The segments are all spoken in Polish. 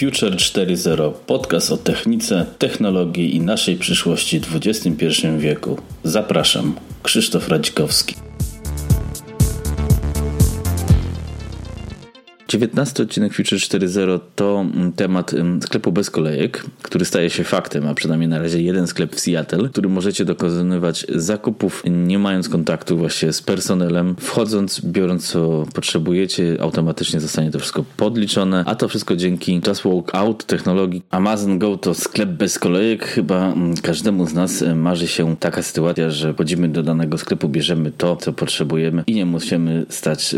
Future 4.0 podcast o technice, technologii i naszej przyszłości w XXI wieku. Zapraszam, Krzysztof Radzikowski. 19 odcinek Future 4.0 to mm, temat mm, sklepu bez kolejek, który staje się faktem, a przynajmniej na razie jeden sklep w Seattle, który możecie dokonywać zakupów nie mając kontaktu właśnie z personelem. Wchodząc, biorąc co potrzebujecie, automatycznie zostanie to wszystko podliczone, a to wszystko dzięki Just Walk Out technologii. Amazon Go to sklep bez kolejek. Chyba mm, każdemu z nas e, marzy się taka sytuacja, że chodzimy do danego sklepu, bierzemy to, co potrzebujemy i nie musimy stać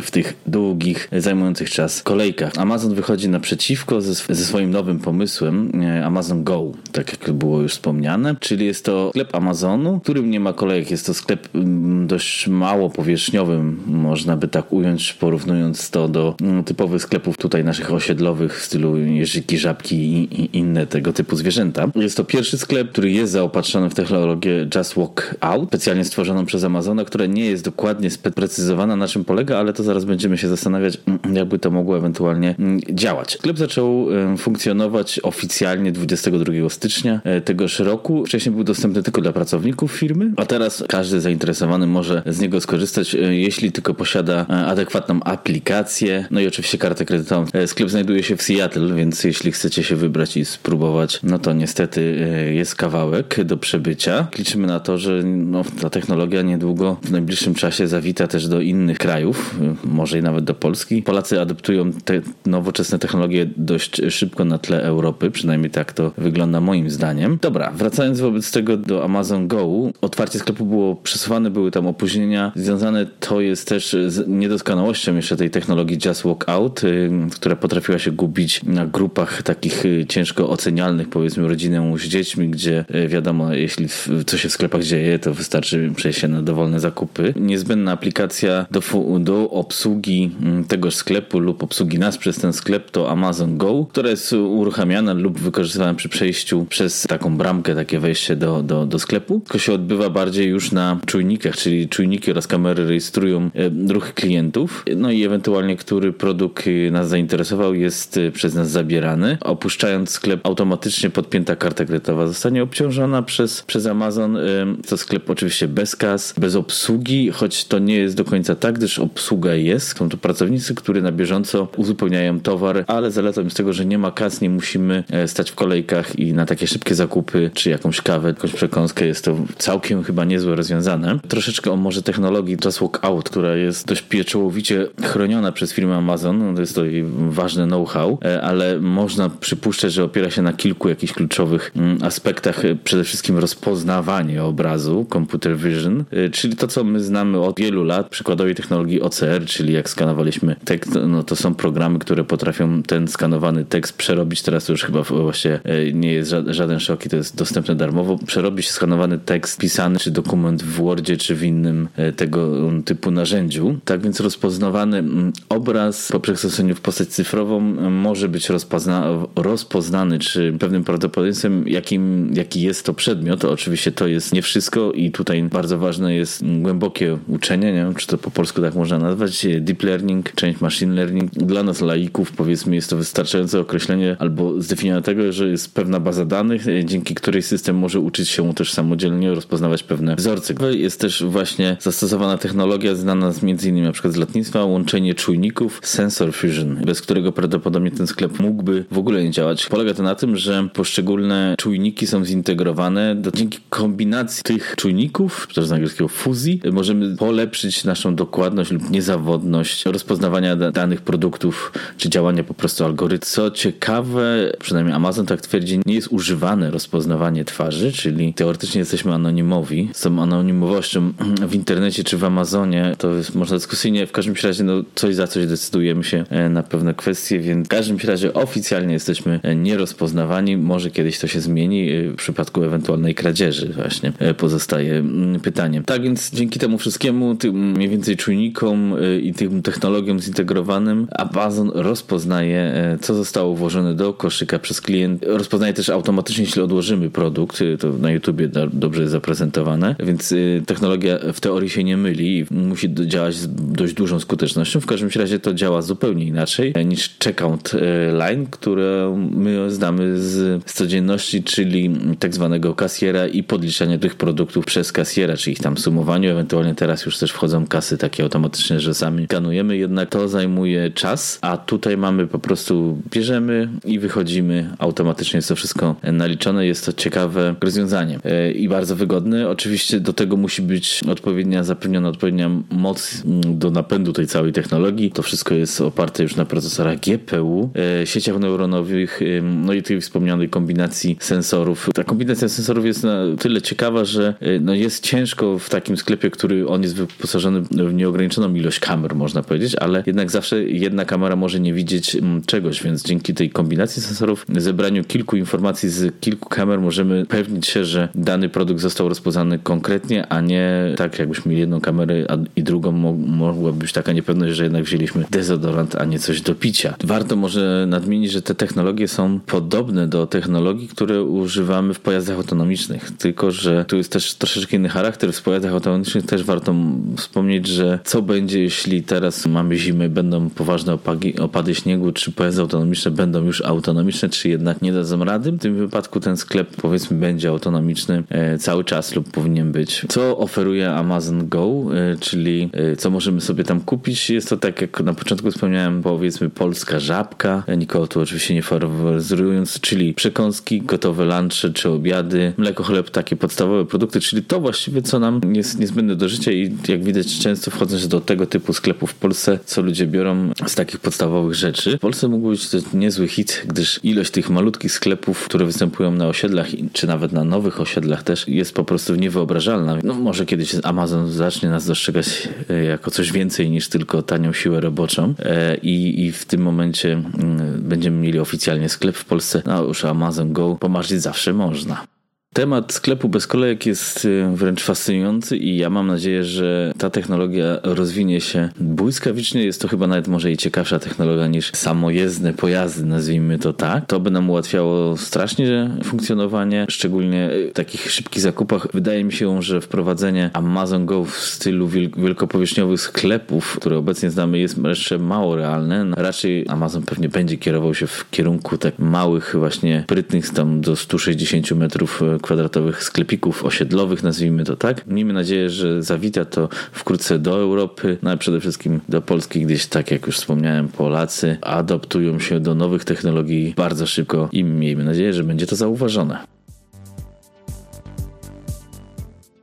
w tych długich, zajmujących czas kolejkach. Amazon wychodzi naprzeciwko ze, ze swoim nowym pomysłem e, Amazon Go, tak jak było już wspomniane, czyli jest to sklep Amazonu, w którym nie ma kolejek. Jest to sklep mm, dość mało powierzchniowym, można by tak ująć, porównując to do mm, typowych sklepów tutaj naszych osiedlowych w stylu jeżyki, żabki i inne tego typu zwierzęta. Jest to pierwszy sklep, który jest zaopatrzony w technologię Just Walk Out, specjalnie stworzoną przez Amazona, która nie jest dokładnie sprecyzowana na czym polega, ale to zaraz będziemy się zastanawiać, mm, jakby to mogło ewentualnie mm, działać. Sklep zaczął funkcjonować oficjalnie 22 stycznia e, tegoż roku. Wcześniej był dostępny tylko dla pracowników firmy, a teraz każdy zainteresowany może z niego skorzystać, e, jeśli tylko posiada e, adekwatną aplikację, no i oczywiście kartę kredytową. Sklep znajduje się w Seattle, więc jeśli chcecie się wybrać i spróbować, no to niestety jest kawałek do przebycia. Liczymy na to, że no, ta technologia niedługo w najbliższym czasie zawita też do innych krajów, może i nawet do Polski. Polacy Polacy adoptują te nowoczesne technologie dość szybko na tle Europy, przynajmniej tak to wygląda moim zdaniem. Dobra, wracając wobec tego do Amazon Go, otwarcie sklepu było przesuwane, były tam opóźnienia. Związane to jest też z niedoskonałością jeszcze tej technologii Just Walk Out, y, która potrafiła się gubić na grupach takich y, ciężko ocenialnych, powiedzmy rodzinę z dziećmi, gdzie y, wiadomo, jeśli co się w sklepach dzieje, to wystarczy przejść się na dowolne zakupy. Niezbędna aplikacja do, do obsługi mm, tegoż sklepu sklepu lub obsługi nas przez ten sklep to Amazon Go, która jest uruchamiana lub wykorzystywana przy przejściu przez taką bramkę, takie wejście do, do, do sklepu. To się odbywa bardziej już na czujnikach, czyli czujniki oraz kamery rejestrują e, ruchy klientów, no i ewentualnie który produkt nas zainteresował jest e, przez nas zabierany. Opuszczając sklep automatycznie podpięta karta kredytowa zostanie obciążona przez, przez Amazon. E, to sklep oczywiście bez kas, bez obsługi, choć to nie jest do końca tak, gdyż obsługa jest. Są to pracownicy, którzy na bieżąco uzupełniają towar, ale zaletą jest tego, że nie ma kas, nie musimy e, stać w kolejkach i na takie szybkie zakupy, czy jakąś kawę, jakąś przekąskę. Jest to całkiem chyba niezłe rozwiązane. Troszeczkę o może technologii Just Walk Out, która jest dość pieczołowicie chroniona przez firmę Amazon, no to jest to ważne know-how, e, ale można przypuszczać, że opiera się na kilku jakichś kluczowych mm, aspektach, e, przede wszystkim rozpoznawanie obrazu, computer vision, czyli to, co my znamy od wielu lat, przykładowej technologii OCR, czyli jak skanowaliśmy tekst no to są programy, które potrafią ten skanowany tekst przerobić. Teraz już chyba właśnie e, nie jest żaden szok i to jest dostępne darmowo. Przerobić skanowany tekst pisany, czy dokument w Wordzie, czy w innym e, tego typu narzędziu. Tak więc rozpoznawany obraz po przekształceniu w postać cyfrową może być rozpozna rozpoznany, czy pewnym prawdopodobieństwem, jakim, jaki jest to przedmiot. Oczywiście to jest nie wszystko i tutaj bardzo ważne jest głębokie uczenie, nie czy to po polsku tak można nazwać, deep learning, część maszyn machine learning dla nas laików powiedzmy jest to wystarczające określenie albo zdefiniowanie tego, że jest pewna baza danych, e, dzięki której system może uczyć się też samodzielnie rozpoznawać pewne wzorce. Jest też właśnie zastosowana technologia znana między innymi z lotnictwa, łączenie czujników sensor fusion, bez którego prawdopodobnie ten sklep mógłby w ogóle nie działać. Polega to na tym, że poszczególne czujniki są zintegrowane. Dzięki kombinacji tych czujników, to z angielskiego fuzji, możemy polepszyć naszą dokładność lub niezawodność rozpoznawania danych produktów, czy działania po prostu algorytmu. Co ciekawe, przynajmniej Amazon tak twierdzi, nie jest używane rozpoznawanie twarzy, czyli teoretycznie jesteśmy anonimowi. Z tą anonimowością w internecie czy w Amazonie to jest można dyskusyjnie, w każdym razie no, coś za coś decydujemy się e, na pewne kwestie, więc w każdym razie oficjalnie jesteśmy e, nierozpoznawani. Może kiedyś to się zmieni e, w przypadku ewentualnej kradzieży właśnie pozostaje mm, pytaniem. Tak więc dzięki temu wszystkiemu, tym mniej więcej czujnikom i tym technologiom zintegrowanym zintegrowanym. Amazon rozpoznaje, e, co zostało włożone do koszyka przez klient. Rozpoznaje też automatycznie, jeśli odłożymy produkt. To na YouTubie dobrze jest zaprezentowane, więc technologia w teorii się nie myli i musi działać z dość dużą skutecznością. W każdym razie to działa zupełnie inaczej niż checkout line, które my znamy z, codzienności, czyli tak zwanego kasjera i podliczania tych produktów przez kasjera, czyli ich tam sumowaniu, ewentualnie teraz już też wchodzą kasy takie automatyczne, że sami kanujemy, jednak to zajmuje czas, a tutaj mamy po prostu bierzemy i wychodzimy automatycznie, jest to wszystko naliczone, jest to ciekawe rozwiązanie e, i bardzo wygodne. Oczywiście do tego musi być odpowiednia, zapewniona odpowiednia moc mm, do napędu tej całej technologii. To wszystko jest oparte już na procesorach GPU, e, sieciach neuronowych, no i tej wspomnianej kombinacji sensorów. Ta kombinacja sensorów jest na tyle ciekawa, że e, no jest ciężko w takim sklepie, który on jest wyposażony w nieograniczoną ilość kamer, można powiedzieć, ale jednak zawsze jedna kamera może nie widzieć mm, czegoś, więc dzięki tej kombinacji sensorów, zebraniu kilku informacji z kilku kamer możemy pewnić się, że dany produkt został rozpoznany konkretnie, a nie tak jakbyśmy mieli jedną kamerę i drugą mogłaby być taka niepewność, że jednak wzięliśmy dezodorant, a nie coś do picia. Warto może nadmienić, że te technologie są podobne do technologii, które używamy w pojazdach autonomicznych, tylko że tu jest też troszeczkę inny charakter. W pojazdach autonomicznych też warto wspomnieć, że co będzie, jeśli teraz mamy zimę, będą poważne opady, opady śniegu, czy pojazdy autonomiczne będą już autonomiczne, czy jednak nie dadzą rady. W tym wypadku ten sklep powiedzmy będzie autonomiczny e, cały czas lub powinien być. Co oferuje Amazon Go, e, czyli e, co możemy sobie tam kupić? Jest to tak jak na początku wspomniałem, powiedzmy polska żabka, nikogo tu oczywiście nie faworyzując, czyli przekąski, gotowe lunche czy obiady, mleko, chleb, takie podstawowe produkty, czyli to właściwie co nam jest niezbędne do życia i jak widać często wchodząc do tego typu sklepów w Polsce, co ludzie biorą z takich podstawowych rzeczy. W Polsce mógł być to niezły hit, gdyż ilość tych malutkich sklepów, które występują na osiedlach, czy nawet na nowych osiedlach też jest po prostu niewyobrażalna. No może kiedyś Amazon zacznie nas dostrzegać e, jako coś więcej niż tylko tanią siłę roboczą e, i, i w tym momencie mm, będziemy mieli oficjalnie sklep w Polsce. No już Amazon Go pomarzyć zawsze można. Temat sklepu bez kolejek jest y, wręcz fascynujący i ja mam nadzieję, że ta technologia rozwinie się błyskawicznie. Jest to chyba nawet może i ciekawsza technologia niż samojezdne pojazdy, nazwijmy to tak. To by nam ułatwiało strasznie funkcjonowanie, szczególnie w takich szybkich zakupach. Wydaje mi się, że wprowadzenie Amazon Go w stylu wielkopowierzchniowych sklepów, które obecnie znamy, jest jeszcze mało realne. Raczej Amazon pewnie będzie kierował się w kierunku tak małych, właśnie sprytnych, tam do 160 metrów kwadratowych sklepików osiedlowych, nazwijmy to tak. Miejmy nadzieję, że zawita to wkrótce do Europy, no ale przede wszystkim do Polski, gdyż tak jak już wspomniałem, Polacy adaptują się do nowych technologii bardzo szybko i miejmy nadzieję, że będzie to zauważone.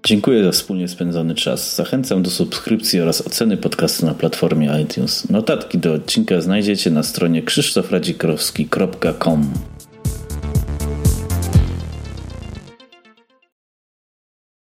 Dziękuję za wspólnie spędzony czas. Zachęcam do subskrypcji oraz oceny podcastu na platformie iTunes. Notatki do odcinka znajdziecie na stronie krzysztofradzikrowski.com.